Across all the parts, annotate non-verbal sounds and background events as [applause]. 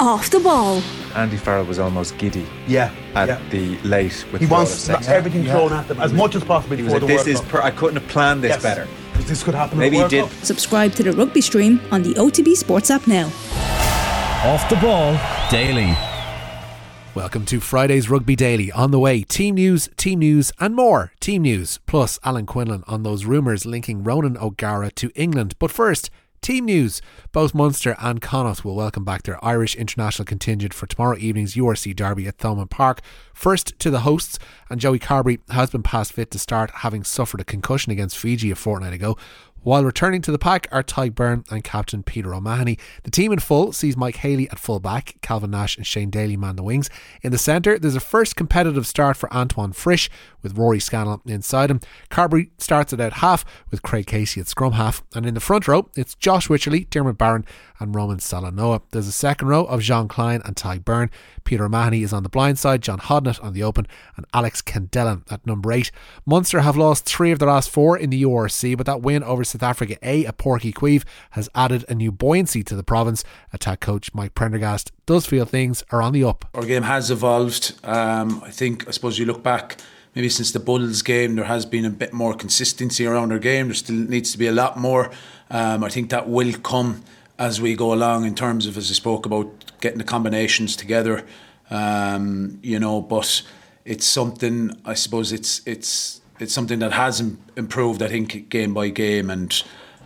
Off the ball. Andy Farrell was almost giddy Yeah, at yeah. the late with He wants everything thrown at them as much as possible He was before like, the this World is Cup. per- I couldn't have planned this Yes. better. 'Cause This could happen. Maybe in he did. Cup. Subscribe to the rugby stream on the OTB Sports app now. Off the ball daily. Welcome to Friday's Rugby Daily. On the way, team news, team news, and more team news. Plus, Alan Quinlan on those rumours linking Ronan O'Gara to England. But first, team news. Both Munster and Connacht will welcome back their Irish international contingent for tomorrow evening's URC derby at Thomond Park. First to the hosts, and Joey Carbery has been past fit to start, having suffered a concussion against Fiji a fortnight ago. While returning to the pack are Tadhg Beirne and captain Peter O'Mahony. The team in full sees Mike Haley at full back, Calvin Nash and Shane Daly man the wings. In the centre, there's a first competitive start for Antoine Frisch with Rory Scannell inside him. Carbery starts at out half with Craig Casey at scrum half. And in the front row, it's Josh Wycherley, Diarmuid Barron and Roman Salanoa. There's a second row of Jean Kleyn and Tadhg Beirne. Peter O'Mahony is on the blind side, John Hodnett on the open, and Alex Kendellen at number eight. Munster have lost three of their last four in the URC, but that win over South Africa A a Páirc Uí Chaoimh has added a new buoyancy to the province. Attack coach Mike Prendergast does feel things are on the up. Our game has evolved. Um, I think, I suppose you look back, maybe since the Bulls game, there has been a bit more consistency around our game. There still needs to be a lot more. Um, I think that will come as we go along in terms of, as I spoke about, getting the combinations together. Um, you know, but it's something. I suppose it's it's it's something that has im- improved. I think game by game, and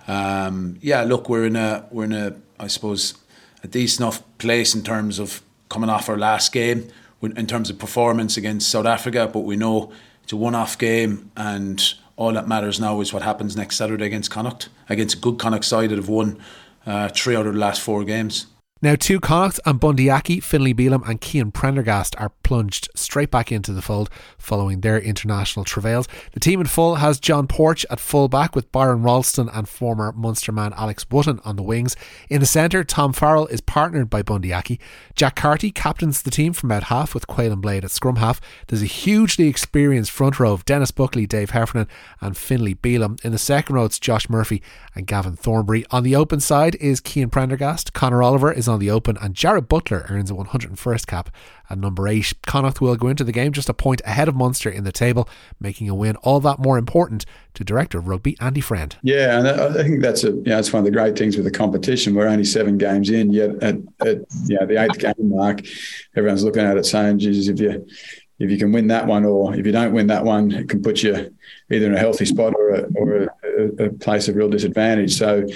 um, yeah, look, we're in a we're in a I suppose a decent enough place in terms of coming off our last game in in terms of performance against South Africa, but we know it's a one-off game, and all that matters now is what happens next Saturday against Connacht, against a good Connacht side that have won uh, three out of the last four games. Now, two Connacht and Bundee Aki, Finlay Bealham, and Cian Prendergast are plunged straight back into the fold following their international travails. The team in full has John Porch at fullback with Byron Ralston and former Munster man Alex Wotton on the wings. In the centre, Tom Farrell is partnered by Bundee Aki. Jack Carty captains the team from out half with Caolan Blade at scrum half. There's a hugely experienced front row of Denis Buckley, Dave Heffernan, and Finlay Bealham. In the second row, it's Josh Murphy and Gavin Thornbury. On the open side is Cian Prendergast. Conor Oliver is on the open, and Jarrad Butler earns a 101st cap at number 8. Connacht will go into the game just a point ahead of Munster in the table, making a win all that more important to Director of Rugby Andy Friend. Yeah, and I think that's a you know, it's one of the great things with the competition. We're only seven games in, yet at, at you know, the eighth game mark, everyone's looking at it saying, "Jesus, if you if you can win that one, or if you don't win that one, it can put you either in a healthy spot or a, or a, a place of real disadvantage." So,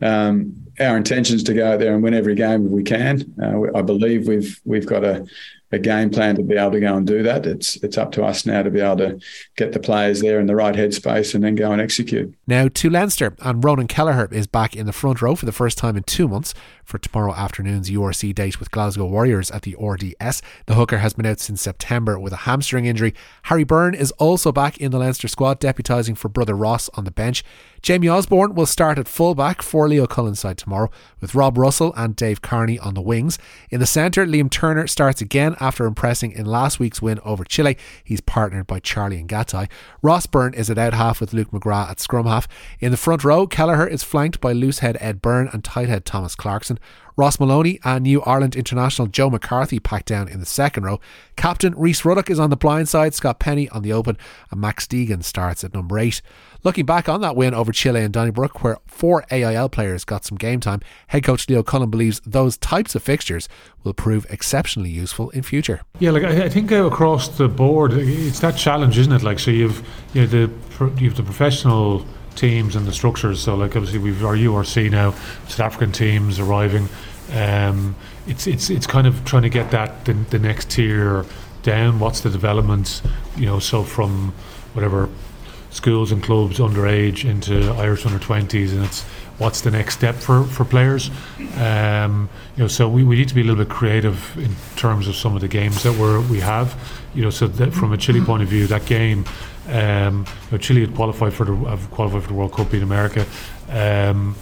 um, our intention is to go out there and win every game if we can. Uh, I believe we've we've got a a game plan to be able to go and do that. It's it's up to us now to be able to get the players there in the right headspace and then go and execute. Now to Leinster, and Ronan Kelleher is back in the front row for the first time in two months for tomorrow afternoon's URC date with Glasgow Warriors at the RDS. The hooker has been out since September with a hamstring injury. Harry Byrne is also back in the Leinster squad, deputising for brother Ross on the bench. Jamie Osborne will start at fullback for Leo Cullen's side tomorrow, with Rob Russell and Dave Kearney on the wings. In the centre, Liam Turner starts again after impressing in last week's win over Chile. He's partnered by Charlie Ngatai. Ross Byrne is at out half with Luke McGrath at scrum half. In the front row, Kelleher is flanked by loosehead Ed Byrne and tighthead Thomas Clarkson. Ross Molony and New Ireland international Joe McCarthy packed down in the second row. Captain Rhys Ruddock is on the blind side, Scott Penny on the open, and Max Deegan starts at number eight. Looking back on that win over Chile and Donnybrook, where four AIL players got some game time, head coach Leo Cullen believes those types of fixtures will prove exceptionally useful in future. Yeah, like I, think uh, across the board, it's that challenge, isn't it? Like, so you've you know the you have the professional teams and the structures. So, like obviously we've our URC now, South African teams arriving. Um, it's it's it's kind of trying to get that the, the next tier down. What's the development? You know, so from whatever schools and clubs underage into Irish under 20s, and it's what's the next step for, for players. Um, you know, so we, we need to be a little bit creative in terms of some of the games that we're, we have. You know, so from a Chile point of view, that game, um, you know, Chile had qualified for the have qualified for the World Cup in America. Um,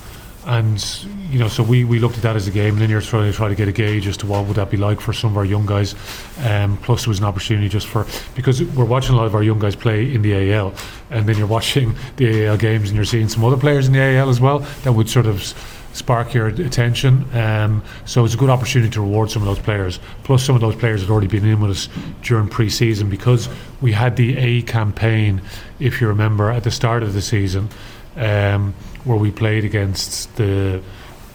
and you know, so we, we looked at that as a game, and then you're trying to try to get a gauge as to what would that be like for some of our young guys. Um, plus, it was an opportunity just for because we're watching a lot of our young guys play in the AIL, and then you're watching [laughs] the AIL games, and you're seeing some other players in the AIL as well that would sort of spark your attention. Um, so it's a good opportunity to reward some of those players. Plus, some of those players had already been in with us during pre-season because we had the A campaign, if you remember, at the start of the season, um, where we played against the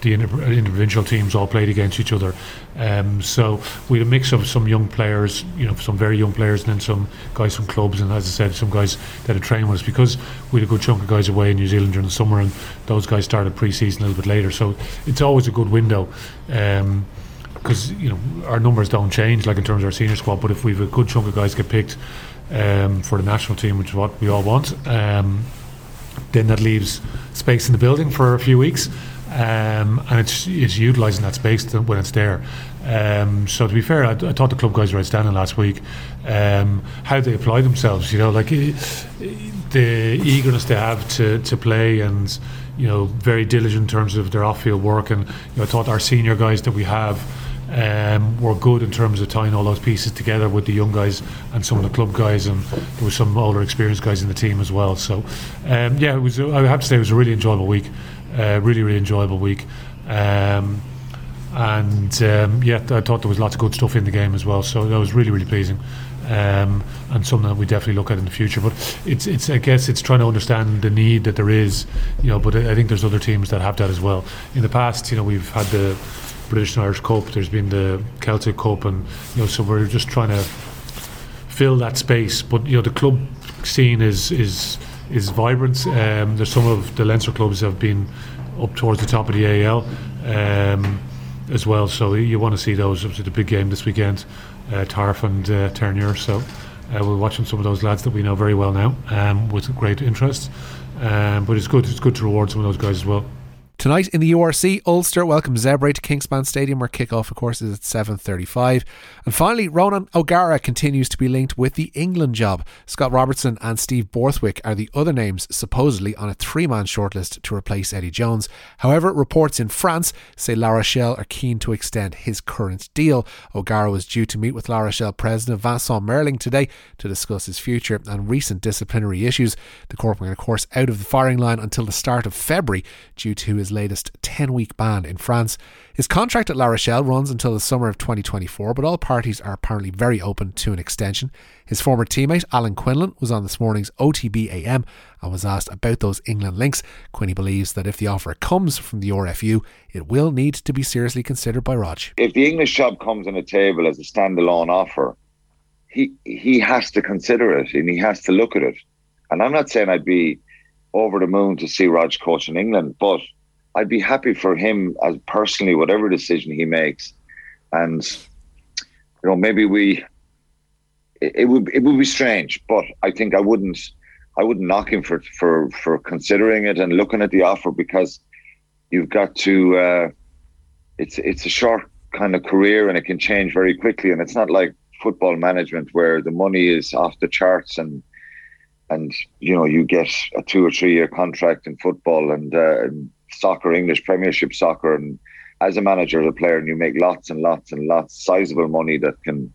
the individual teams all played against each other. Um, so we had a mix of some young players, you know, some very young players, and then some guys from clubs, and as I said, some guys that had trained with us because we had a good chunk of guys away in New Zealand during the summer, and those guys started pre-season a little bit later. So it's always a good window. Um, because you know our numbers don't change like in terms of our senior squad, but if we've a good chunk of guys get picked um, for the national team, which is what we all want, um, then that leaves space in the building for a few weeks um, and it's, it's utilising that space when it's there. Um, so to be fair, I, I, thought the club guys were outstanding last week. Um, how they apply themselves, you know, like the eagerness they have to, to play and you know very diligent in terms of their off-field work. And you know, I thought our senior guys that we have. Um, were good in terms of tying all those pieces together with the young guys and some of the club guys, and there were some older experienced guys in the team as well. So, um, yeah, it was. I have to say, it was a really enjoyable week. Uh, really, really enjoyable week. Um, and um, yeah, I thought there was lots of good stuff in the game as well. So that was really, really pleasing. Um, and something that we definitely look at in the future. But it's, it's, I guess, it's trying to understand the need that there is, you know. But I think there's other teams that have that as well. In the past, you know, we've had the British and Irish Cup. There's been the Celtic Cup, and you know, so we're just trying to fill that space. But you know, the club scene is is is vibrant. Um, there's some of the Leinster clubs have been up towards the top of the AIL um, as well. So you want to see those. Was a big game this weekend, uh, Tarf and uh, Terenure. So uh, we're watching some of those lads that we know very well now um, with great interest. Um, but it's good. It's good to reward some of those guys as well. Tonight in the URC, Ulster welcomes Zebre to Kingspan Stadium, where kickoff, of course, is at 7.35. And finally, Ronan O'Gara continues to be linked with the England job. Scott Robertson and Steve Borthwick are the other names supposedly on a three-man shortlist to replace Eddie Jones. However, reports in France say La Rochelle are keen to extend his current deal. O'Gara was due to meet with La Rochelle President Vincent Merling today to discuss his future and recent disciplinary issues. The Corporal, of course, out of the firing line until the start of February due to his his latest 10 week ban in France. His contract at La Rochelle runs until the summer of 2024, but all parties are apparently very open to an extension. His former teammate, Alan Quinlan, was on this morning's OTB AM and was asked about those England links. Quinny believes that if the offer comes from the RFU, it will need to be seriously considered by Rog. If the English job comes on the table as a standalone offer, he he has to consider it and he has to look at it. And I'm not saying I'd be over the moon to see Rog coach in England, but I'd be happy for him as personally, whatever decision he makes, and you know maybe we. It, it would it would be strange, but I think I wouldn't I wouldn't knock him for for for considering it and looking at the offer because you've got to. Uh, it's it's a short kind of career and it can change very quickly, and it's not like football management where the money is off the charts and and you know you get a two or three year contract in football and, uh, and soccer, English Premiership soccer, and as a manager, as a player, and you make lots and lots and lots sizable money that can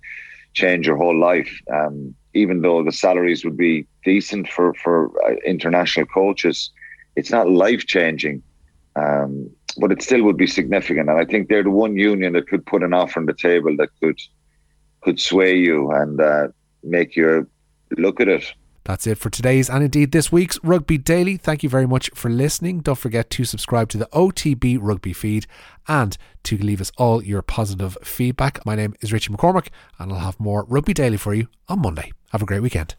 change your whole life. Um, even though the salaries would be decent for for uh, international coaches, it's not life changing. Um, but it still would be significant, and I think they're the one union that could put an offer on the table that could could sway you and uh, make you look at it that's it for today's and indeed this week's Rugby Daily. Thank you very much for listening. Don't forget to subscribe to the OTB Rugby feed and to leave us all your positive feedback. My name is Richie McCormick and I'll have more Rugby Daily for you on Monday. Have a great weekend.